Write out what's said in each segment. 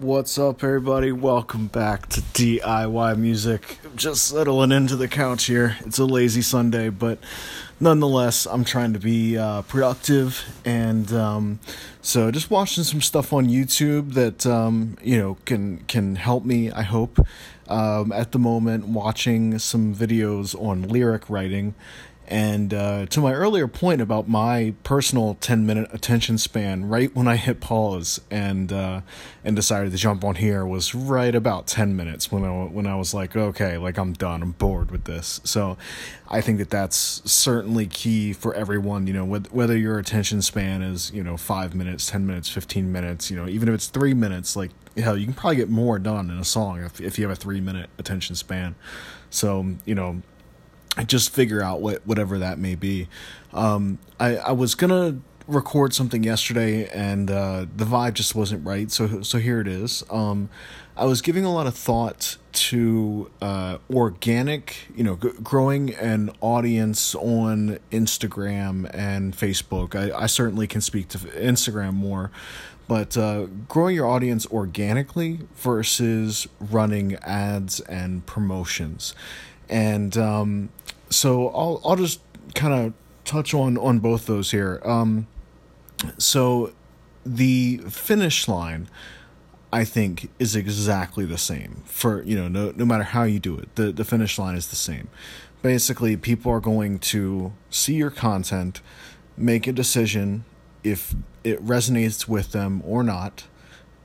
What's up, everybody? Welcome back to DIY Music. Just settling into the couch here. It's a lazy Sunday, but nonetheless, I'm trying to be uh, productive, and um, so just watching some stuff on YouTube that um, you know can can help me. I hope. Um, at the moment, watching some videos on lyric writing and uh, to my earlier point about my personal 10 minute attention span, right when I hit pause and uh, and decided to jump on here was right about 10 minutes when I, when I was like, okay, like I'm done, I'm bored with this. So I think that that's certainly key for everyone, you know, whether your attention span is, you know, five minutes, 10 minutes, 15 minutes, you know, even if it's three minutes, like, hell, you can probably get more done in a song if, if you have a three minute attention span. So, you know, just figure out what whatever that may be. Um, I I was gonna record something yesterday and uh, the vibe just wasn't right. So so here it is. Um, I was giving a lot of thought to uh, organic, you know, g- growing an audience on Instagram and Facebook. I, I certainly can speak to Instagram more, but uh, growing your audience organically versus running ads and promotions. And um, so I'll I'll just kind of touch on on both those here. Um, so the finish line, I think, is exactly the same for you know no no matter how you do it. The the finish line is the same. Basically, people are going to see your content, make a decision if it resonates with them or not,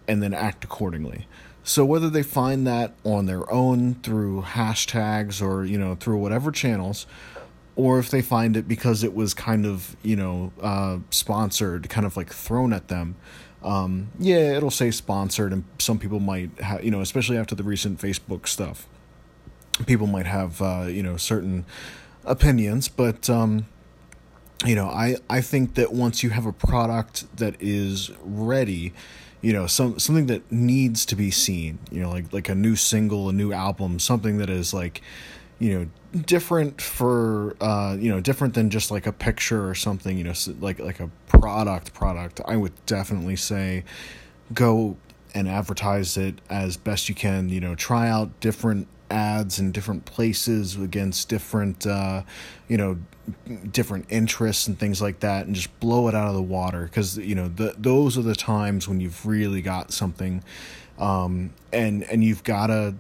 and then act accordingly. So whether they find that on their own through hashtags or you know through whatever channels, or if they find it because it was kind of you know uh, sponsored, kind of like thrown at them, um, yeah, it'll say sponsored, and some people might you know especially after the recent Facebook stuff, people might have uh, you know certain opinions, but um, you know I I think that once you have a product that is ready you know some something that needs to be seen you know like like a new single a new album something that is like you know different for uh you know different than just like a picture or something you know like like a product product. I would definitely say go and advertise it as best you can you know try out different ads in different places against different uh, you know different interests and things like that and just blow it out of the water. Because you know the, those are the times when you've really got something um, and and you've got to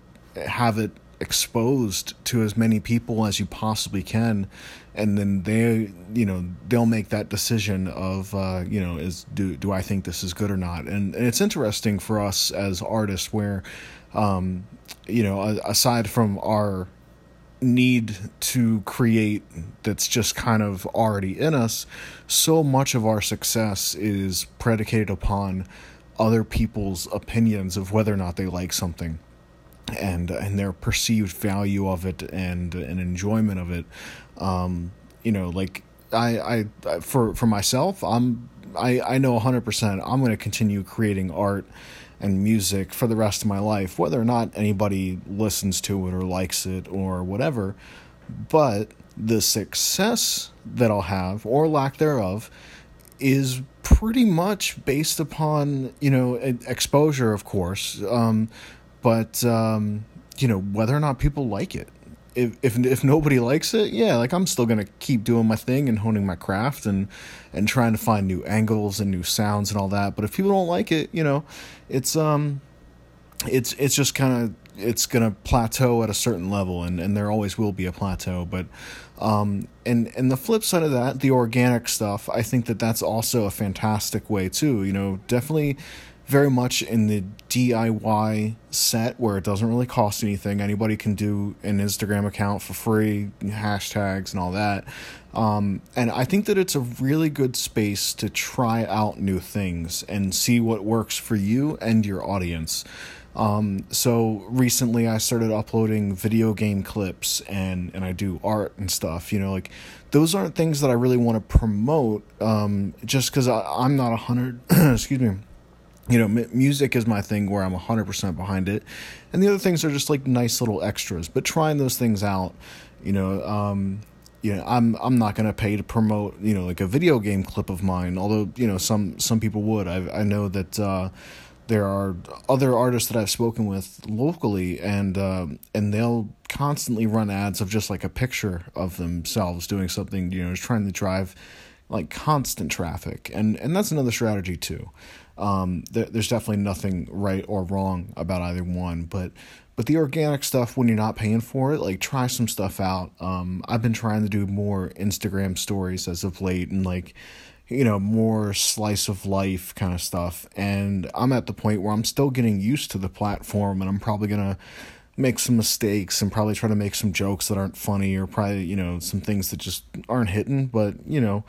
have it exposed to as many people as you possibly can and then they you know they'll make that decision of uh, you know is do do I think this is good or not? And, and it's interesting for us as artists where um, you know, aside from our need to create that's just kind of already in us, so much of our success is predicated upon other people's opinions of whether or not they like something and and their perceived value of it and an enjoyment of it um, you know like I, I for for myself i'm i i know 100% i'm going to continue creating art and music for the rest of my life, whether or not anybody listens to it or likes it or whatever. But the success that I'll have, or lack thereof, is pretty much based upon, you know, exposure, of course, um, but, um, you know, whether or not people like it if if if nobody likes it, yeah, like I'm still gonna keep doing my thing and honing my craft and and trying to find new angles and new sounds and all that. But if people don't like it, you know, it's um, it's it's just kind of it's gonna plateau at a certain level, and and there always will be a plateau. But um, and and the flip side of that, the organic stuff, I think that that's also a fantastic way too. You know, definitely very much in the DIY set where it doesn't really cost anything. Anybody can do an Instagram account for free, hashtags and all that. Um, and I think that it's a really good space to try out new things and see what works for you and your audience. Um, so recently I started uploading video game clips and, and I do art and stuff, you know, like those aren't things that I really want to promote, um, just cause I, I'm not a hundred, excuse me, you know, m- music is my thing where I'm 100% behind it. And the other things are just like nice little extras, but trying those things out, you know, um, you know, I'm I'm not gonna pay to promote, you know, like a video game clip of mine. Although you know some some people would. I I know that uh, there are other artists that I've spoken with locally, and uh, and they'll constantly run ads of just like a picture of themselves doing something, you know, trying to drive like constant traffic, and and that's another strategy too. Um, there, there's definitely nothing right or wrong about either one, but but the organic stuff when you're not paying for it, like try some stuff out. Um, I've been trying to do more Instagram stories as of late, and like you know, more slice of life kind of stuff. And I'm at the point where I'm still getting used to the platform and I'm probably to make some mistakes and probably try to make some jokes that aren't funny or probably, you know, some things that just aren't hitting, but, you know,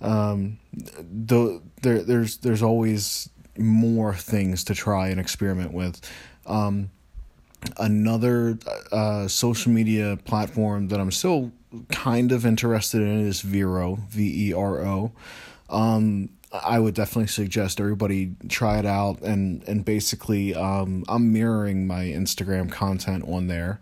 um the there there's there's always more things to try and experiment with. Um another uh social media platform that I'm still kind of interested in is Vero, V E R O um, I would definitely suggest everybody try it out and and basically um, I'm mirroring my Instagram content on there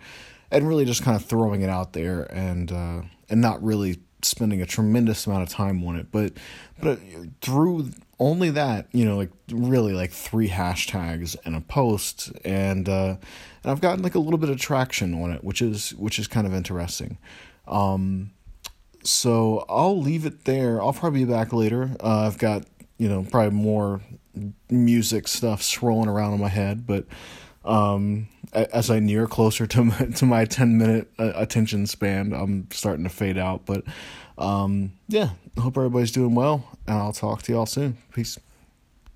and really just kind of throwing it out there and uh, and not really spending a tremendous amount of time on it but but through only that you know like really like three hashtags and a post and uh and I've gotten like a little bit of traction on it which is which is kind of interesting um so I'll leave it there. I'll probably be back later. Uh, I've got you know probably more music stuff swirling around in my head, but um, as I near closer to my, to my ten minute uh, attention span, I'm starting to fade out. But um, yeah, hope everybody's doing well, and I'll talk to y'all soon. Peace.